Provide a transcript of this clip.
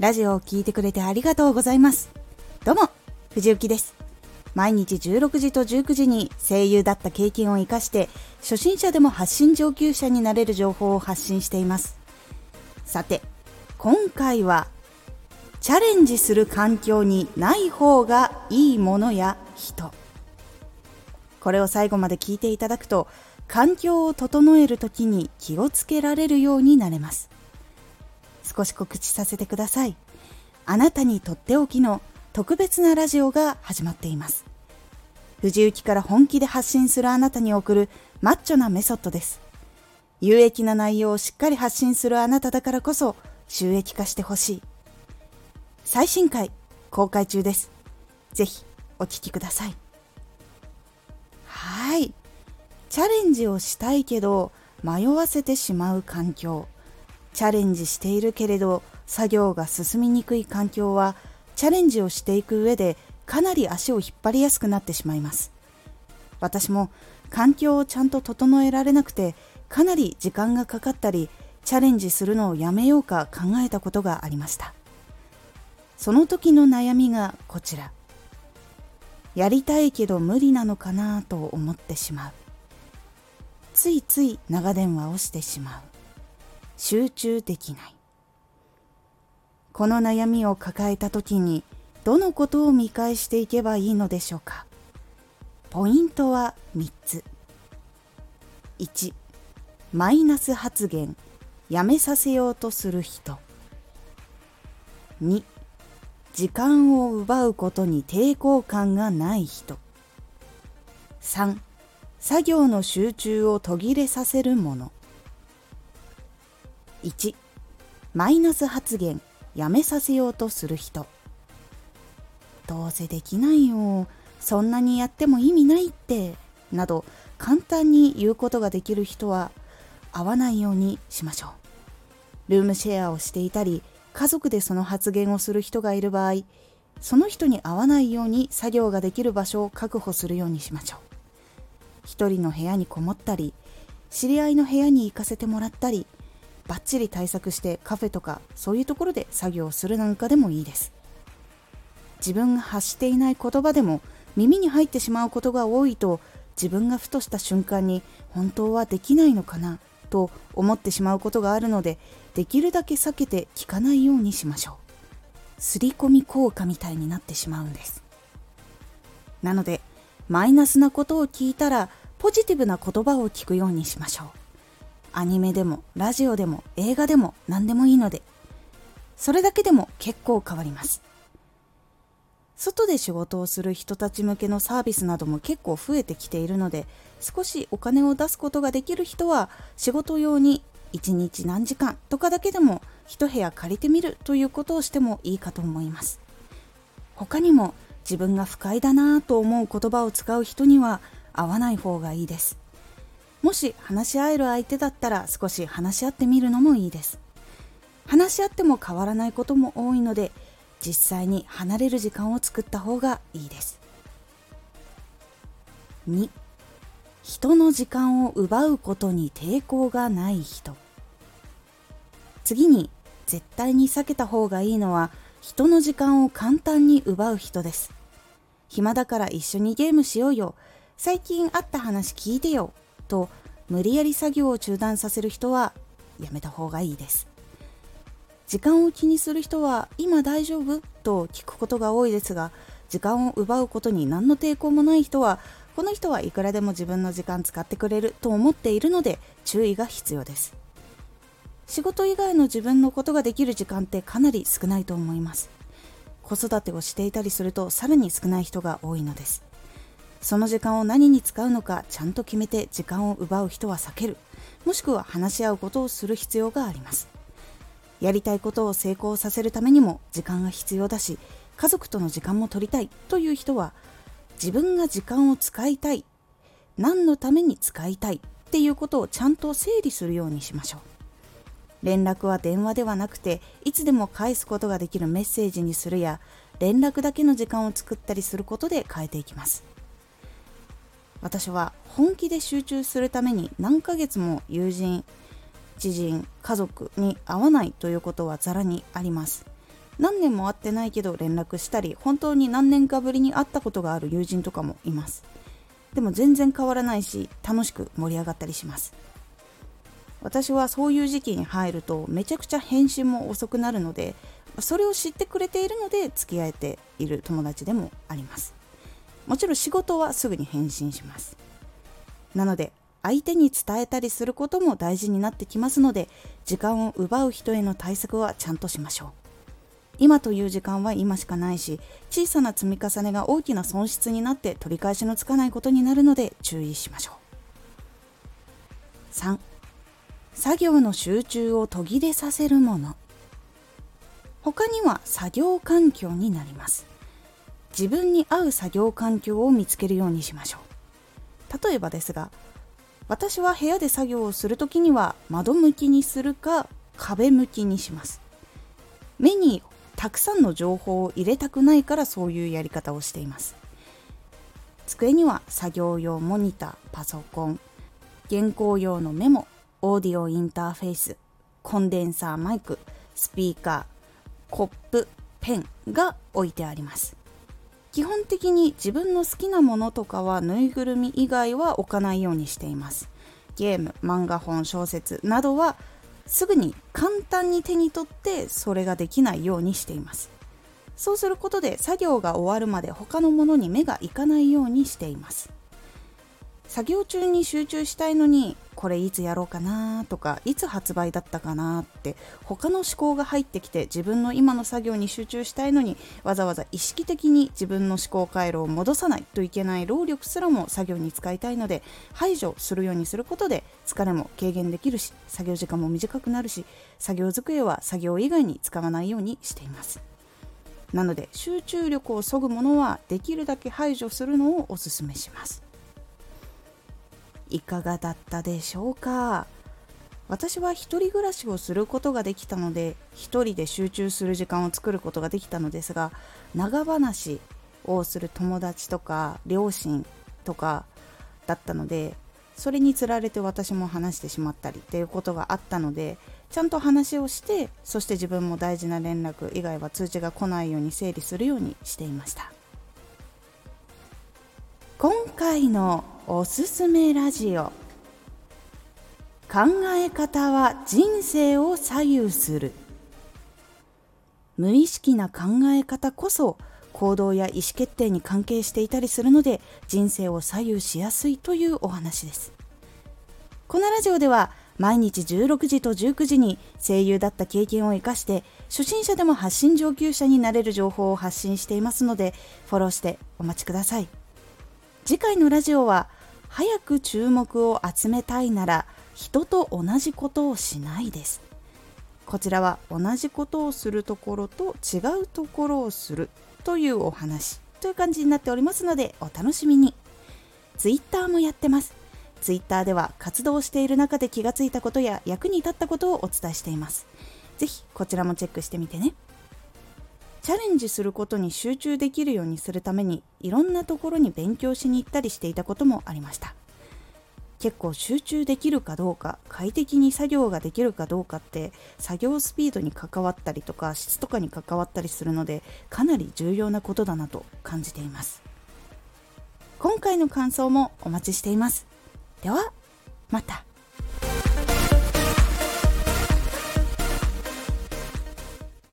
ラジオを聴いてくれてありがとうございます。どうも、藤幸です。毎日16時と19時に声優だった経験を活かして初心者でも発信上級者になれる情報を発信していますさて今回はチャレンジする環境にない方がいいものや人これを最後まで聞いていただくと環境を整える時に気をつけられるようになれます少し告知させてください。あなたにとっておきの特別なラジオが始まっています。藤雪から本気で発信するあなたに送るマッチョなメソッドです。有益な内容をしっかり発信するあなただからこそ収益化してほしい。最新回公開中です。ぜひお聴きください。はい。チャレンジをしたいけど迷わせてしまう環境。チャレンジしているけれど作業が進みにくい環境はチャレンジをしていく上でかなり足を引っ張りやすくなってしまいます。私も環境をちゃんと整えられなくてかなり時間がかかったりチャレンジするのをやめようか考えたことがありました。その時の悩みがこちら。やりたいけど無理なのかなと思ってしまう。ついつい長電話をしてしまう。集中できない。この悩みを抱えた時にどのことを見返していけばいいのでしょうか？ポイントは3つ。1マイナス発言。やめさせようとする人。2時間を奪うことに抵抗感がない人。3作業の集中を途切れさせるもの。1マイナス発言。やめさせようとする人。どうせできないよ。そんなにやっても意味ないって。など簡単に言うことができる人は会わないようにしましょう。ルームシェアをしていたり家族でその発言をする人がいる場合その人に会わないように作業ができる場所を確保するようにしましょう。一人の部屋にこもったり知り合いの部屋に行かせてもらったりバッチリ対策してカフェとかそういうところで作業するなんかでもいいです。自分が発していない言葉でも耳に入ってしまうことが多いと自分がふとした瞬間に本当はできないのかなと思ってしまうことがあるのでできるだけ避けて聞かないようにしましょう。刷り込み効果みたいになってしまうんです。なのでマイナスなことを聞いたらポジティブな言葉を聞くようにしましょう。アニメでもラジオでも映画でも何でもいいのでそれだけでも結構変わります。外で仕事をする人たち向けのサービスなども結構増えてきているので少しお金を出すことができる人は仕事用に1日何時間とかだけでも一部屋借りてみるということをしてもいいかと思います。他にも自分が不快だなぁと思う言葉を使う人には会わない方がいいです。もし話し合える相手だったら少し話し合ってみるのもいいです。話し合っても変わらないことも多いので実際に離れる時間を作った方がいいです。2人の時間を奪うことに抵抗がない人。次に絶対に避けた方がいいのは人の時間を簡単に奪う人です。暇だから一緒にゲームしようよ。最近あった話聞いてよ。と無理やり作業を中断させる人はやめた方がいいです。時間を気にする人は今大丈夫と聞くことが多いですが時間を奪うことに何の抵抗もない人はこの人はいくらでも自分の時間使ってくれると思っているので注意が必要です。仕事以外の自分のことができる時間ってかなり少ないと思います。子育てをしていたりするとさらに少ない人が多いのです。その時間を何に使うのかちゃんと決めて時間を奪う人は避ける。もしくは話し合うことをする必要があります。やりたいことを成功させるためにも時間が必要だし家族との時間も取りたいという人は自分が時間を使いたい。何のために使いたいっていうことをちゃんと整理するようにしましょう。連絡は電話ではなくていつでも返すことができるメッセージにするや連絡だけの時間を作ったりすることで変えていきます。私は本気で集中するために何ヶ月も友人知人家族に会わないということはざらにあります。何年も会ってないけど連絡したり本当に何年かぶりに会ったことがある友人とかもいます。でも全然変わらないし楽しく盛り上がったりします。私はそういう時期に入るとめちゃくちゃ返信も遅くなるのでそれを知ってくれているので付き合えている友達でもあります。もちろん仕事はすぐに返信します。なので相手に伝えたりすることも大事になってきますので時間を奪う人への対策はちゃんとしましょう。今という時間は今しかないし小さな積み重ねが大きな損失になって取り返しのつかないことになるので注意しましょう。3作業の集中を途切れさせるもの。他には作業環境になります。自分に合う作業環境を見つけるようにしましょう。例えばですが私は部屋で作業をする時には窓向きにするか壁向きにします。目にたくさんの情報を入れたくないからそういうやり方をしています。机には作業用モニターパソコン原稿用のメモオーディオインターフェースコンデンサーマイクスピーカーコップペンが置いてあります。基本的に自分の好きなものとかはぬいぐるみ以外は置かないようにしています。ゲーム漫画本小説などはすぐに簡単に手に取ってそれができないようにしています。そうすることで作業が終わるまで他のものに目がいかないようにしています。作業中に集中したいのにこれいつやろうかなとかいつ発売だったかなって他の思考が入ってきて自分の今の作業に集中したいのにわざわざ意識的に自分の思考回路を戻さないといけない労力すらも作業に使いたいので排除するようにすることで疲れも軽減できるし作業時間も短くなるし作業机は作業以外に使わないようにしています。なので集中力をそぐものはできるだけ排除するのをおすすめします。いかがだったでしょうか？私は一人暮らしをすることができたので一人で集中する時間を作ることができたのですが長話をする友達とか両親とかだったのでそれにつられて私も話してしまったりっていうことがあったのでちゃんと話をしてそして自分も大事な連絡以外は通知が来ないように整理するようにしていました。今回のおすすめラジオ。考え方は人生を左右する。無意識な考え方こそ行動や意思決定に関係していたりするので人生を左右しやすいというお話です。このラジオでは毎日16時と19時に声優だった経験を生かして初心者でも発信上級者になれる情報を発信していますのでフォローしてお待ちください。次回のラジオは早く注目を集めたいなら人と同じことをしないです。こちらは同じことをするところと違うところをするというお話という感じになっておりますのでお楽しみに。Twitter もやってます。Twitter では活動している中で気がついたことや役に立ったことをお伝えしています。是非こちらもチェックしてみてね。チャレンジすることに集中できるようにするためにいろんなところに勉強しに行ったりしていたこともありました。結構集中できるかどうか快適に作業ができるかどうかって作業スピードに関わったりとか質とかに関わったりするのでかなり重要なことだなと感じています。今回の感想もお待ちしています。ではまた。